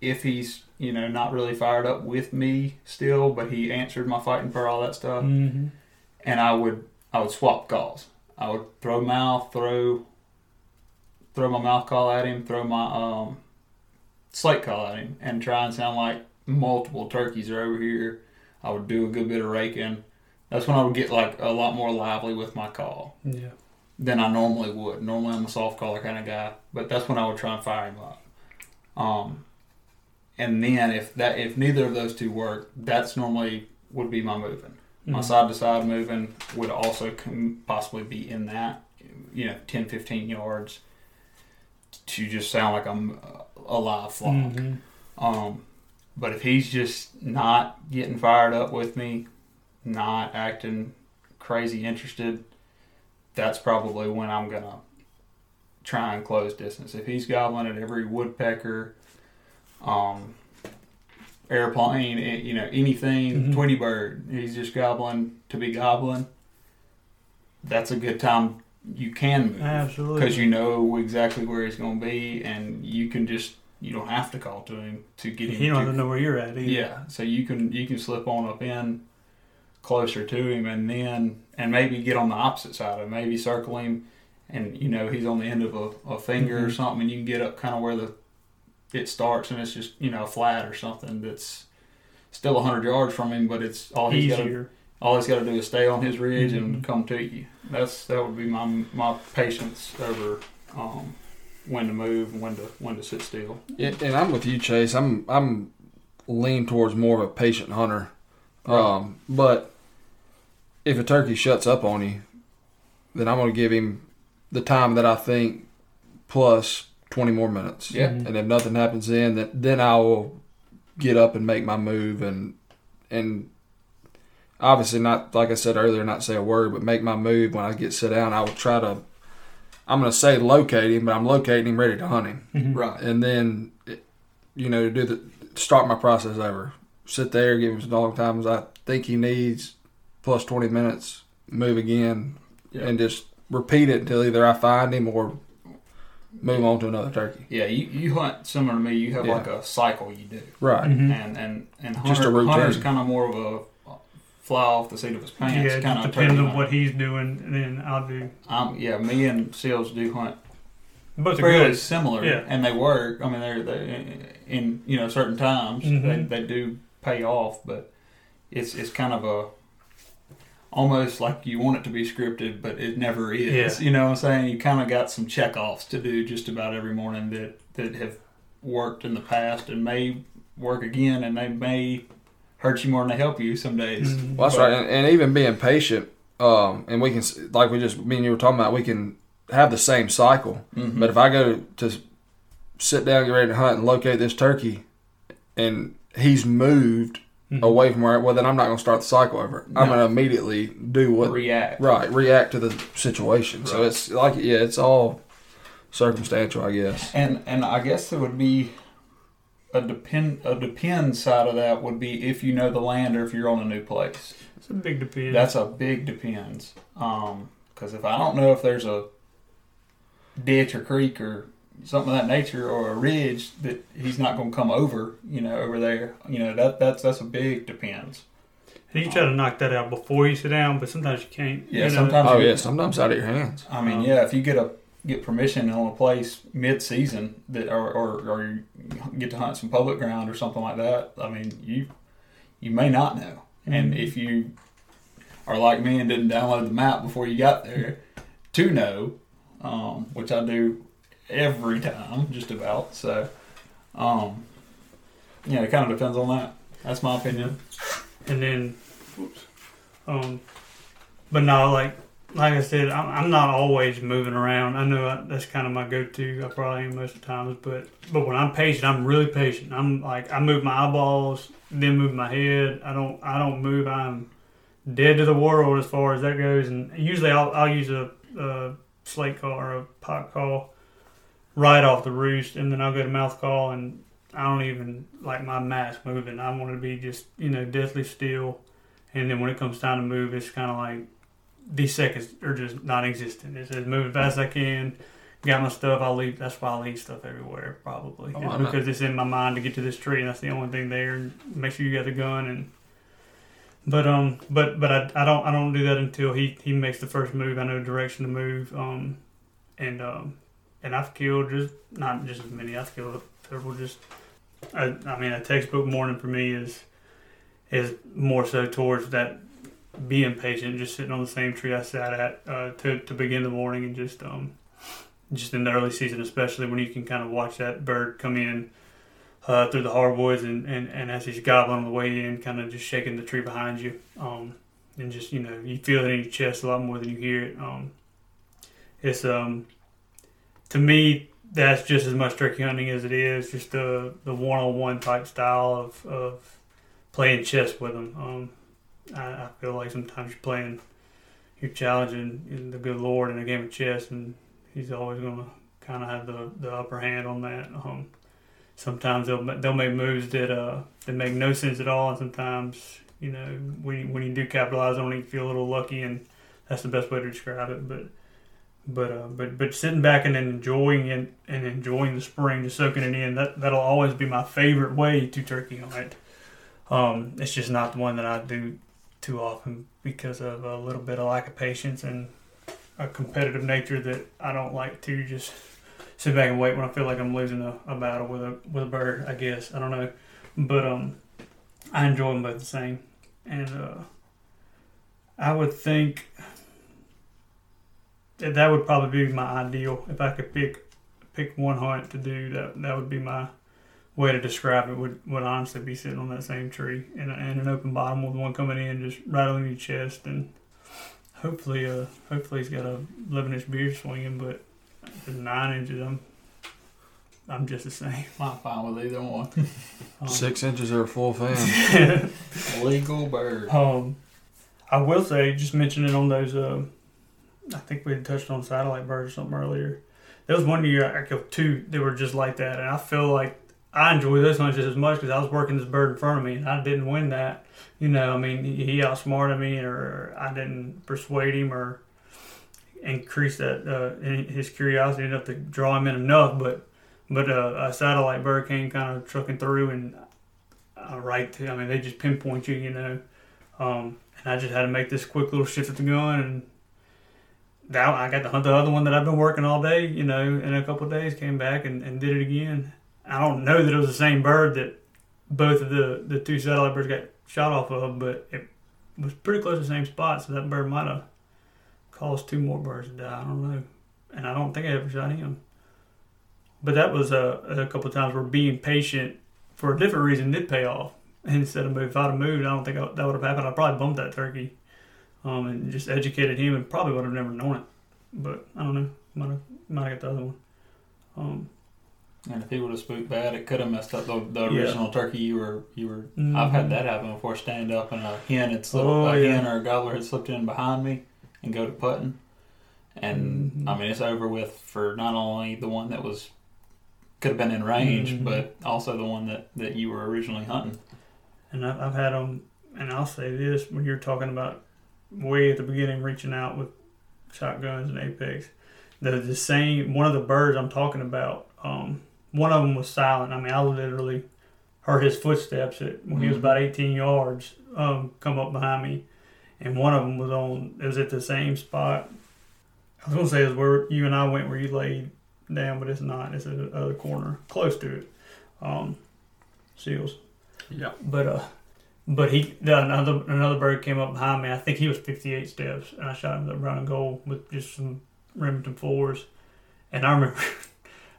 if he's you know not really fired up with me still, but he answered my fighting for all that stuff Mm-hmm. and I would I would swap calls. I would throw mouth, throw throw my mouth call at him, throw my um, slate call at him, and try and sound like multiple turkeys are over here. I would do a good bit of raking. That's when I would get like a lot more lively with my call Yeah. than I normally would. Normally I'm a soft caller kind of guy, but that's when I would try and fire him up. Um, and then if that if neither of those two work, that's normally would be my moving. My Mhm. side to side moving would also possibly be in that, you know, 10, 15 yards to just sound like I'm uh, a live flock. Mhm. Um, but if he's just not getting fired up with me, not acting crazy interested, that's probably when I'm gonna try and close distance. If he's gobbling at every woodpecker, um, airplane, eh, you know, anything, Mhm. Tweety bird, he's just gobbling to be gobbling. That's a good time. You can move Absolutely. because you know exactly where he's going to be, and you can just you don't have to call to him to get him. you don't to, have to know where you're at either. Yeah, so you can you can slip on up in closer to him, and then and maybe get on the opposite side of him, maybe circle him, and you know he's on the end of a, a finger or Mhm. something, and you can get up kind of where the it starts, and it's just you know flat or something that's still hundred yards from him, but it's all he's got. All he's got to do is stay on his ridge and Mhm. come to you. That's that would be my my patience over um, when to move and when to when to sit still. And, and I'm with you, Chase. I'm I'm lean towards more of a patient hunter. Um, but if a turkey shuts up on you, then I'm going to give him the time that I think plus 20 more minutes. Yeah. And if nothing happens then, then, then I will get up and make my move and and obviously not like I said earlier, not say a word, but make my move when I get sit down. I will try to. I'm going to say locate him, but I'm locating him ready to hunt him, Mhm. Right. and then you know do the start my process over. Sit there, give him as long time as I think he needs, plus 20 minutes. Move again, Yeah. and just repeat it until either I find him or move on to another turkey. Yeah, you, you hunt similar to me. You have Yeah. like a cycle you do, Right. Mhm. and and and hunter, Just a routine. hunter's kind of more of a fly off the seat of his pants. Yeah, it kind of depends on what he's doing, and then I'll do. Um, yeah, me and Sills do hunt Both are fairly good. similar, Yeah. and they work. I mean, they're they in you know certain times Mhm. they, they do pay off, but it's it's kind of a almost like you want it to be scripted, but it never is. Yeah. You know what I'm saying? You kind of got some check offs to do just about every morning that that have worked in the past and may work again, and they may hurt you more than they help you some days. Mhm. Well, that's But- right, and, and even being patient, um, and we can like we just me and you were talking about, we can have the same cycle. Mhm. But if I go to s- sit down, get ready to hunt, and locate this turkey, and he's moved Mhm. away from where, well, then I'm not going to start the cycle over. I'm going to immediately do what react. right react to the situation. So it's like yeah, it's all circumstantial, I guess. And and I guess it would be a depend a depend side of that would be if you know the land or if you're on a new place. It's a big depend. That's a big depends. Um, because if I don't know if there's a ditch or creek or something of that nature or a ridge that he's not going to come over, you know, over there, you know, that that's that's a big depends. and you try to knock that out before you sit down, but sometimes you can't. Yeah, you know. sometimes- Oh yeah, sometimes out of your hands. I mean, Um, yeah, if you get a get permission on a place mid season that or, or or get to hunt some public ground or something like that, I mean, you you may not know. And Mhm. if you are like me and didn't download the map before you got there to know, um, which I do every time, just about. So, um, yeah, it kind of depends on that. That's my opinion. and then, whoops, um, but now like like I said, I'm, I'm not always moving around. I know that's kind of my go-to. I probably am most of the times, but but when I'm patient, I'm really patient. I'm like I move my eyeballs, then move my head. I don't I don't move. I'm dead to the world as far as that goes. And usually I'll I'll use a, a slate call or a pot call right off the roost, and then I'll go to mouth call and I don't even like my mask moving. I want to be just you know deathly still, and then when it comes time to move, it's kind of like these seconds are just non-existent. It's as moving fast as I can. Got my stuff. I'll leave. That's why I leave stuff everywhere. Probably Oh, because it's in my mind to get to this tree, and that's the only thing there. And make sure you got the gun and. But um, but but I, I don't I don't do that until he, he makes the first move. I know direction to move. Um, and um, and I've killed just not just as many. I've killed several just I, I mean, a textbook morning for me is is more so towards that being patient, just sitting on the same tree I sat at uh, to to begin the morning, and just um just in the early season, especially when you can kind of watch that bird come in uh, through the hardwoods, and, and and as he's gobbling on the way in, kind of just shaking the tree behind you, um and just you know you feel it in your chest a lot more than you hear it. Um, it's um to me that's just as much turkey hunting as it is just the the one on one type style of, of playing chess with them. Um, I, I feel like sometimes you're playing, you're challenging the good Lord in a game of chess, and He's always going to kind of have the, the upper hand on that. Um, sometimes they'll they'll make moves that uh that make no sense at all, and sometimes you know when you, when you do capitalize on it, you feel a little lucky, and that's the best way to describe it. But but uh, but but sitting back and enjoying it and enjoying the spring, just soaking it in. That that'll always be my favorite way to turkey hunt. Um, it's just not the one that I do too often because of a little bit of lack of patience and a competitive nature that I don't like to just sit back and wait when I feel like I'm losing a, a battle with a with a bird. I guess I don't know, but um, I enjoy them both the same, and uh, I would think that that would probably be my ideal if I could pick pick one hunt to do. That that would be my way to describe it would, would honestly be sitting on that same tree and, and an open bottom with one coming in just rattling your chest and hopefully uh hopefully he's got a 11 inch beard swinging but if it's nine inches I'm I'm just the same. I'm fine with either one. Um, Six inches or a full fan. Legal bird. Um, I will say, just mentioning on those, uh, I think we had touched on satellite birds or something earlier. There was one year I killed two that were just like that, and I feel like I enjoy this one just as much because I was working this bird in front of me, and I didn't win that. You know, I mean, he, outsmarted me, or I didn't persuade him, or increase that uh, his curiosity enough to draw him in enough. But but uh, a satellite bird came kind of trucking through and uh, right to, I mean, they just pinpoint you, you know. Um, and I just had to make this quick little shift at the gun, and now I got to hunt the other one that I've been working all day, you know, in a couple days, came back and, and did it again. I don't know that it was the same bird that both of the, the two satellite birds got shot off of, but it was pretty close to the same spot, so that bird might have caused two more birds to die. I don't know. And I don't think I ever shot him. But that was a, a couple of times where being patient for a different reason did pay off. Instead of moving, if I'd have moved, I don't think I, that would have happened. I probably bumped that turkey, um, and just educated him, and probably would have never known it. But I don't know. Might have might have got the other one. Um, And if he would have spooked bad, it could have messed up the, the Yeah. original turkey you were you were. Mhm. I've had that happen before. Stand up and a hen had slipped, Oh, a yeah. hen or a gobbler had slipped in behind me, and go to putting. And Mhm. I mean, it's over with for not only the one that was could have been in range, Mhm. but also the one that that you were originally hunting. and I've, I've had them, and I'll say this when you're talking about way at the beginning reaching out with shotguns and apex, the the same one of the birds I'm talking about. Um, one of them was silent. I mean, I literally heard his footsteps at, when he was Mhm. about 18 yards um, come up behind me, and one of them was on. It was at the same spot. I was gonna say is where you and I went, where you laid down, but it's not. It's at the other corner, close to it. Um, Sills. Yeah. But uh, but he another another bird came up behind me. I think he was 58 steps, and I shot him the running goal with just some Remington fours. And I remember,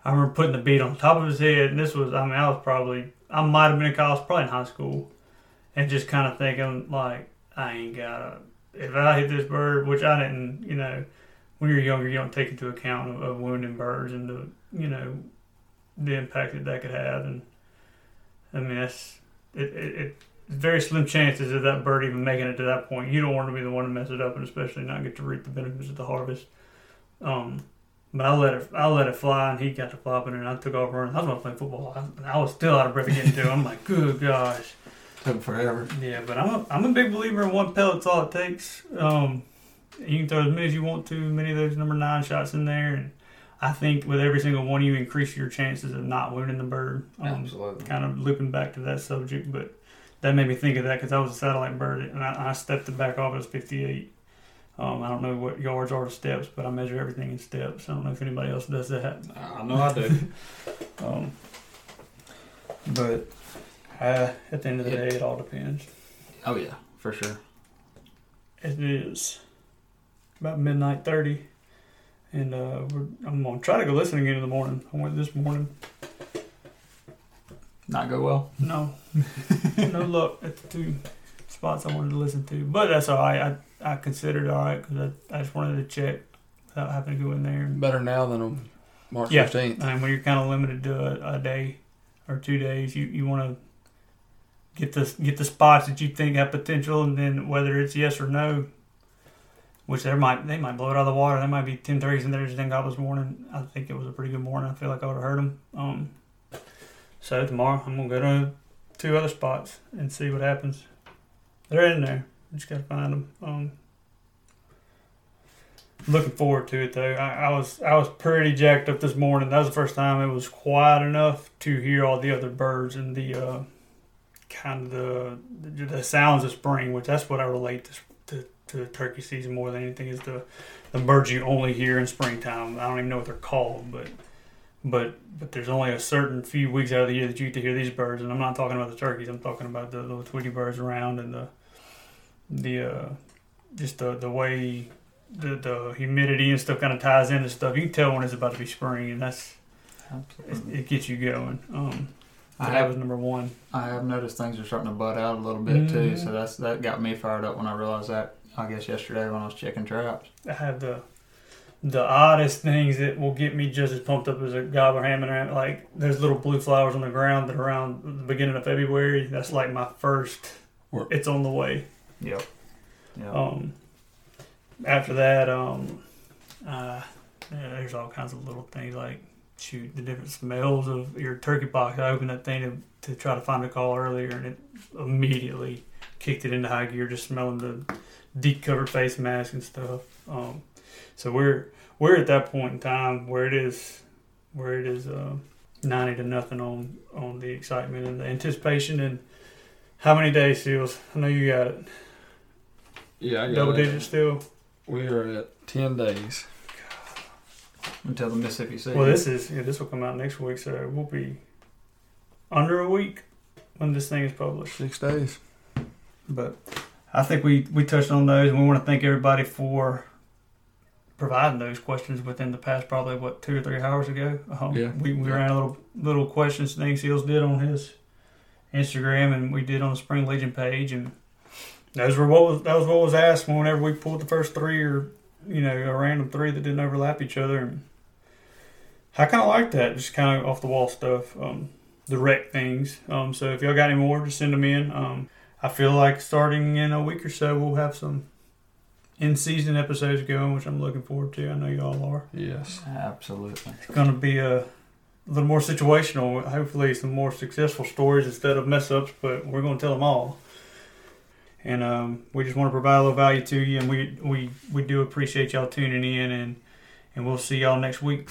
I remember putting the bead on top of his head, and this was I mean I was probably I might have been in college, probably in high school, and just kind of thinking like I ain't gotta if I hit this bird, which I didn't, you know, when you're younger you don't take into account of, of wounding birds and the you know the impact that that could have, and I mean that's it, it, it very slim chances of that bird even making it to that point. You don't want to be the one to mess it up, and especially not get to reap the benefits of the harvest. Um, but I let it, I let it fly, and he got to flopping, and I took off running. I was going to play football. I, I was still out of breath getting to. it. I'm like, good gosh, Took forever. yeah. But I'm a, I'm a big believer in one pellet's all it takes. Um, you can throw as many as you want to, many of those number nine shots in there, and I think with every single one, you increase your chances of not wounding the bird. Um, Absolutely. kind of looping back to that subject, but that made me think of that because I was a satellite bird and I, I stepped it back off as 58. Um, I don't know what yards are to steps, but I measure everything in steps. I don't know if anybody else does that. I know I do. Um, but uh, at the end of the day, it all depends. oh yeah, for sure. It is about midnight 30, and uh, we're, I'm going to try to go listen again in the morning. I went this morning. Not go well. No, no luck at the two spots I wanted to listen to, but that's all right. I I considered all right because I, I just wanted to check without having to go in there. Better now than on March Yeah. 15th. and when you're kind of limited to a, a day or two days, you, you want to get the get the spots that you think have potential, and then whether it's yes or no. Which they might they might blow it out of the water. There might be ten turkeys in there just think I was morning. I think it was a pretty good morning. I feel like I would have heard them. Um, so tomorrow I'm gonna go to two other spots and see what happens. They're in there. Just gotta find them. Um, looking forward to it though. I, I was I was pretty jacked up this morning. That was the first time it was quiet enough to hear all the other birds and the uh, kind of the, the the sounds of spring, which that's what I relate to to, to turkey season more than anything is the the birds you only hear in springtime. I don't even know what they're called, but but but there's only a certain few weeks out of the year that you get to hear these birds, and I'm not talking about the turkeys. I'm talking about the little Tweety birds around and the the uh, just the the way the the humidity and stuff kind of ties into stuff. You can tell when it's about to be spring, and that's it, it gets you going. Um, I that have was number one. I have noticed things are starting to bud out a little bit too, Mhm. so that's that got me fired up when I realized that. I guess yesterday when I was checking traps. I have the the oddest things that will get me just as pumped up as a gobbler ham and ant. Like there's little blue flowers on the ground that around the beginning of February. That's like my first. Where- It's on the way. Yep. Yep. Um, after that, um, uh, there's all kinds of little things like shoot the different smells of your turkey box. I opened that thing to, to try to find a call earlier, and it immediately kicked it into high gear, just smelling the deep covered face mask and stuff. Um, so we're we're at that point in time where it is where it is uh, ninety to nothing on on the excitement and the anticipation and how many days Sills. I know you got it. Yeah, I got Double it. digits still. We are at ten days. Until the Mississippi season. Well, this is yeah, this will come out next week, so we'll be under a week when this thing is published. Six days. But I think we we touched on those, and we want to thank everybody for providing those questions within the past probably what two or three hours ago. Um, Yeah. we, we Yeah. ran a little little questions thing Sills did on his Instagram, and we did on the Spring Legion page, and those were what was that was what was asked whenever we pulled the first three or you know a random three that didn't overlap each other, and I kind of like that, just kind of off the wall stuff, um, direct things. Um, so if y'all got any more, just send them in. Um, I feel like starting in a week or so, we'll have some in season episodes going, which I'm looking forward to. I know y'all are. Yes. Absolutely. It's going to be a little more situational. Hopefully, some more successful stories instead of mess ups, but we're going to tell them all. And um, we just want to provide a little value to you, and we we we do appreciate y'all tuning in, and and we'll see y'all next week.